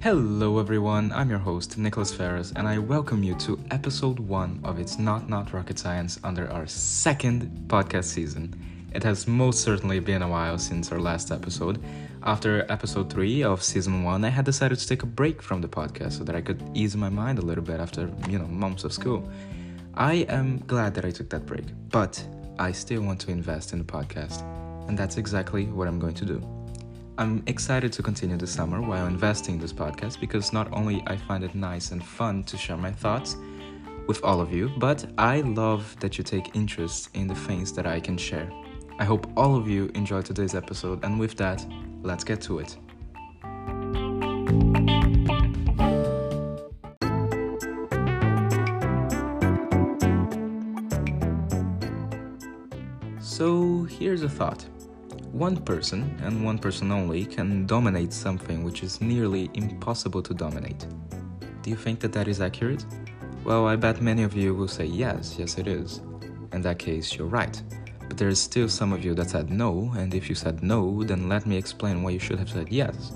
Hello, everyone. I'm your host, Nicholas Ferraz, and I welcome you to episode one of It's Not Not Rocket Science under our second podcast season. It has most certainly been a while since our last episode. After episode three of season one, I had decided to take a break from the podcast so that I could ease my mind a little bit after, you know, months of school. I am glad that I took that break, but I still want to invest in the podcast, and that's exactly what I'm going to do. I'm excited to continue the summer while investing in this podcast because not only I find it nice and fun to share my thoughts with all of you, but I love that you take interest in the things that I can share. I hope all of you enjoyed today's episode, and with that, let's get to it. So, here's a thought. One person, and one person only, can dominate something which is nearly impossible to dominate. Do you think that that is accurate? Well, I bet many of you will say yes, yes, it is. In that case, you're right. But there is still some of you that said no, and if you said no, then let me explain why you should have said yes.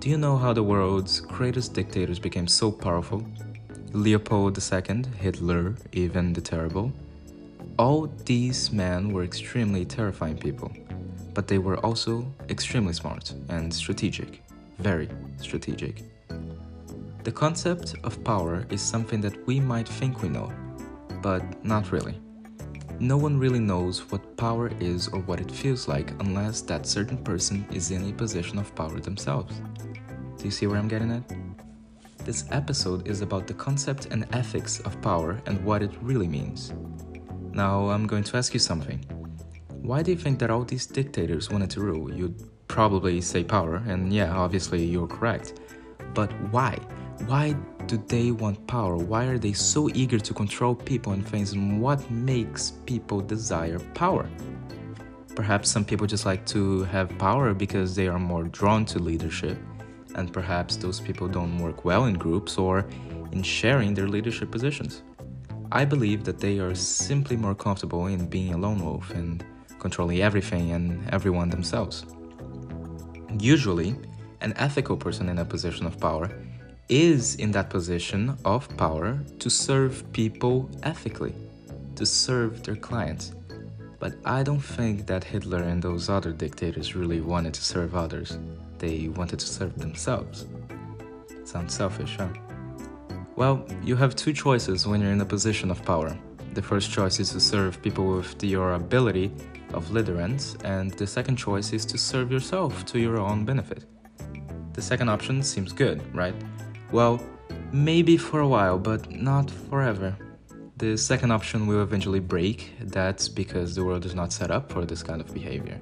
Do you know how the world's greatest dictators became so powerful? Leopold II, Hitler, Ivan the Terrible. All these men were extremely terrifying people, but they were also extremely smart and strategic. Very strategic. The concept of power is something that we might think we know, but not really. No one really knows what power is or what it feels like unless that certain person is in a position of power themselves. Do you see where I'm getting at? This episode is about the concept and ethics of power and what it really means. Now, I'm going to ask you something. Why do you think that all these dictators wanted to rule? You'd probably say power, and yeah, obviously you're correct. But why? Why do they want power? Why are they so eager to control people and things? And what makes people desire power? Perhaps some people just like to have power because they are more drawn to leadership, and perhaps those people don't work well in groups or in sharing their leadership positions. I believe that they are simply more comfortable in being a lone wolf and controlling everything and everyone themselves. Usually, an ethical person in a position of power is in that position of power to serve people ethically, to serve their clients. But I don't think that Hitler and those other dictators really wanted to serve others. They wanted to serve themselves. Sounds selfish, huh? Well, you have two choices when you're in a position of power. The first choice is to serve people with your ability of liderance, and the second choice is to serve yourself to your own benefit. The second option seems good, right? Well, maybe for a while, but not forever. The second option will eventually break, that's because the world is not set up for this kind of behavior.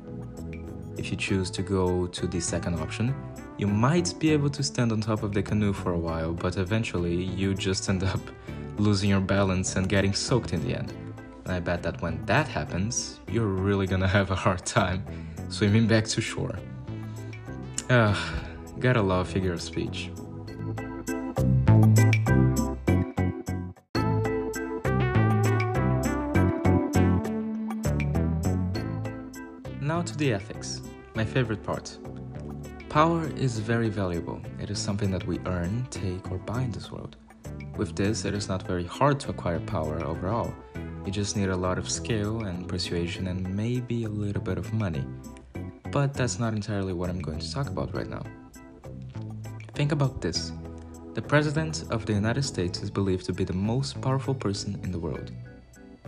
If you choose to go to the second option, you might be able to stand on top of the canoe for a while, but eventually you just end up losing your balance and getting soaked in the end. And I bet that when that happens, you're really gonna have a hard time swimming back to shore. Ugh, gotta love figure of speech. Now to the ethics, my favorite part. Power is very valuable. It is something that we earn, take, or buy in this world. With this, it is not very hard to acquire power overall. You just need a lot of skill and persuasion and maybe a little bit of money. But that's not entirely what I'm going to talk about right now. Think about this the President of the United States is believed to be the most powerful person in the world.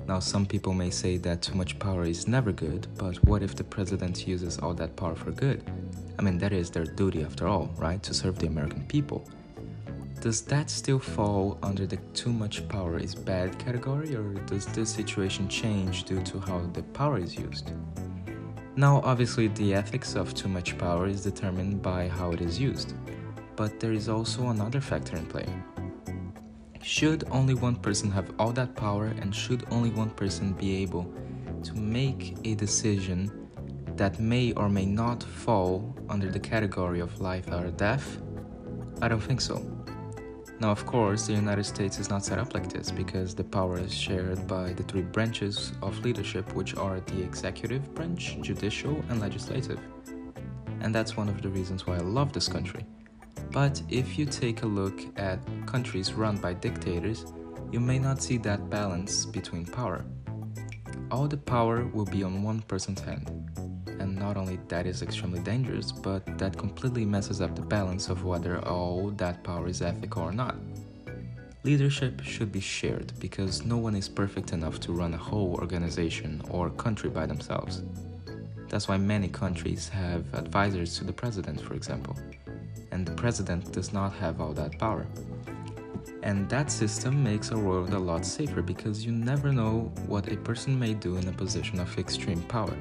Now, some people may say that too much power is never good, but what if the President uses all that power for good? I mean, that is their duty after all, right? To serve the American people. Does that still fall under the too much power is bad category, or does this situation change due to how the power is used? Now, obviously, the ethics of too much power is determined by how it is used, but there is also another factor in play. Should only one person have all that power, and should only one person be able to make a decision that may or may not fall under the category of life or death? I don't think so. Now, of course, the United States is not set up like this because the power is shared by the three branches of leadership, which are the executive branch, judicial, and legislative. And that's one of the reasons why I love this country. But if you take a look at countries run by dictators, you may not see that balance between power. All the power will be on one person's hand. Not only that is extremely dangerous, but that completely messes up the balance of whether all that power is ethical or not. Leadership should be shared because no one is perfect enough to run a whole organization or country by themselves. That's why many countries have advisors to the president, for example and the president does not have all that power. And that system makes our world a lot safer because you never know what a person may do in a position of extreme power.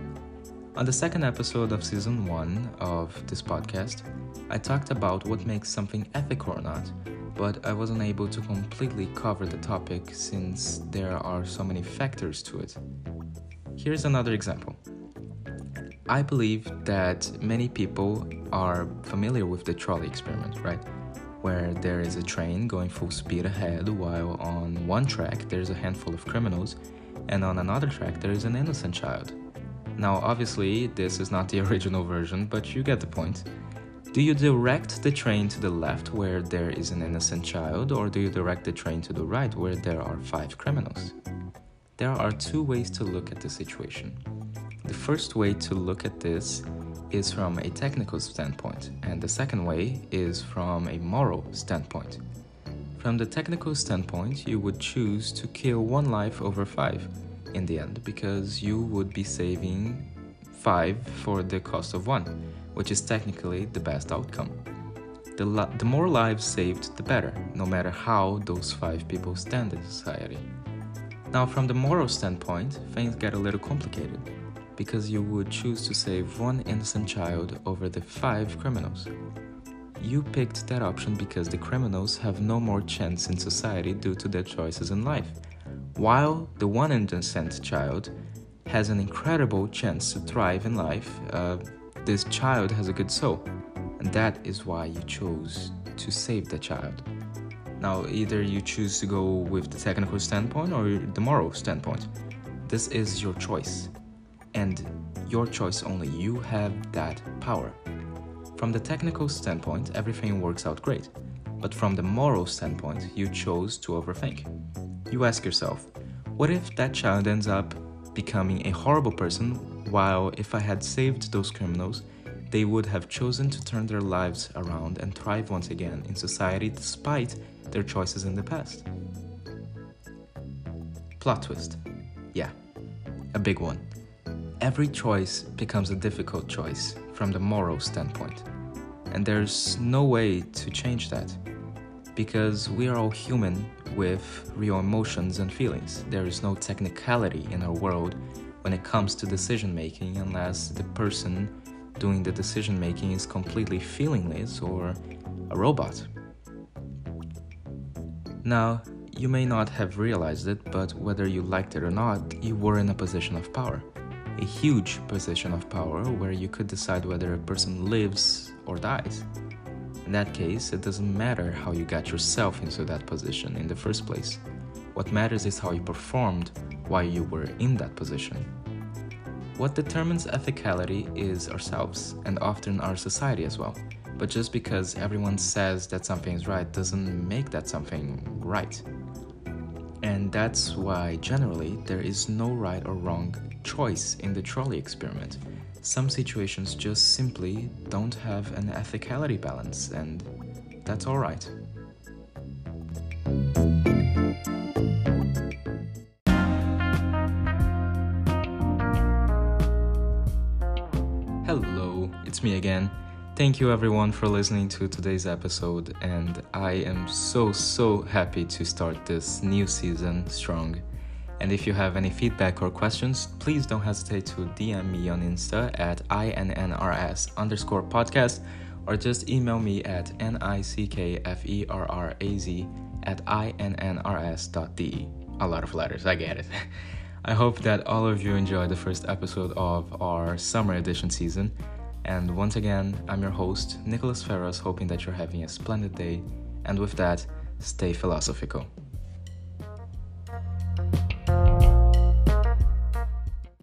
On the second episode of season 1 of this podcast, I talked about what makes something ethical or not, but I wasn't able to completely cover the topic since there are so many factors to it. Here's another example. I believe that many people are familiar with the trolley experiment, right? Where there is a train going full speed ahead, while on one track there's a handful of criminals, and on another track there is an innocent child. Now, obviously, this is not the original version, but you get the point. Do you direct the train to the left where there is an innocent child, or do you direct the train to the right where there are five criminals? There are two ways to look at the situation. The first way to look at this is from a technical standpoint, and the second way is from a moral standpoint. From the technical standpoint, you would choose to kill one life over five in the end because you would be saving five for the cost of one, which is technically the best outcome. The, the more lives saved, the better, no matter how those five people stand in society. Now, from the moral standpoint, things get a little complicated because you would choose to save one innocent child over the five criminals. You picked that option because the criminals have no more chance in society due to their choices in life, while the one innocent child has an incredible chance to thrive in life. Uh, this child has a good soul, and that is why you chose to save the child. Now, either you choose to go with the technical standpoint or the moral standpoint. This is your choice and your choice only. You have that power. From the technical standpoint, everything works out great. But from the moral standpoint, you chose to overthink. You ask yourself, what if that child ends up becoming a horrible person, while if I had saved those criminals, they would have chosen to turn their lives around and thrive once again in society despite their choices in the past? Plot twist. Yeah, a big one every choice becomes a difficult choice from the moral standpoint. And there's no way to change that. Because we are all human with real emotions and feelings. There is no technicality in our world when it comes to decision making unless the person doing the decision making is completely feelingless or a robot. Now, you may not have realized it, but whether you liked it or not, you were in a position of power a huge position of power where you could decide whether a person lives or dies. In that case, it doesn't matter how you got yourself into that position in the first place. What matters is how you performed while you were in that position. What determines ethicality is ourselves, and often our society as well. But just because everyone says that something is right doesn't make that something right. And that's why, generally, there is no right or wrong choice in the trolley experiment. Some situations just simply don't have an ethicality balance, and that's alright. Hello, it's me again. Thank you everyone for listening to today's episode, and I am so so happy to start this new season strong. And if you have any feedback or questions, please don't hesitate to DM me on Insta at INNRS underscore podcast or just email me at N-I-C-K-F-E-R-R-A-Z at INNRS.de. A lot of letters, I get it. I hope that all of you enjoyed the first episode of our summer edition season. And once again, I'm your host, Nicholas Ferraz, hoping that you're having a splendid day. And with that, stay philosophical.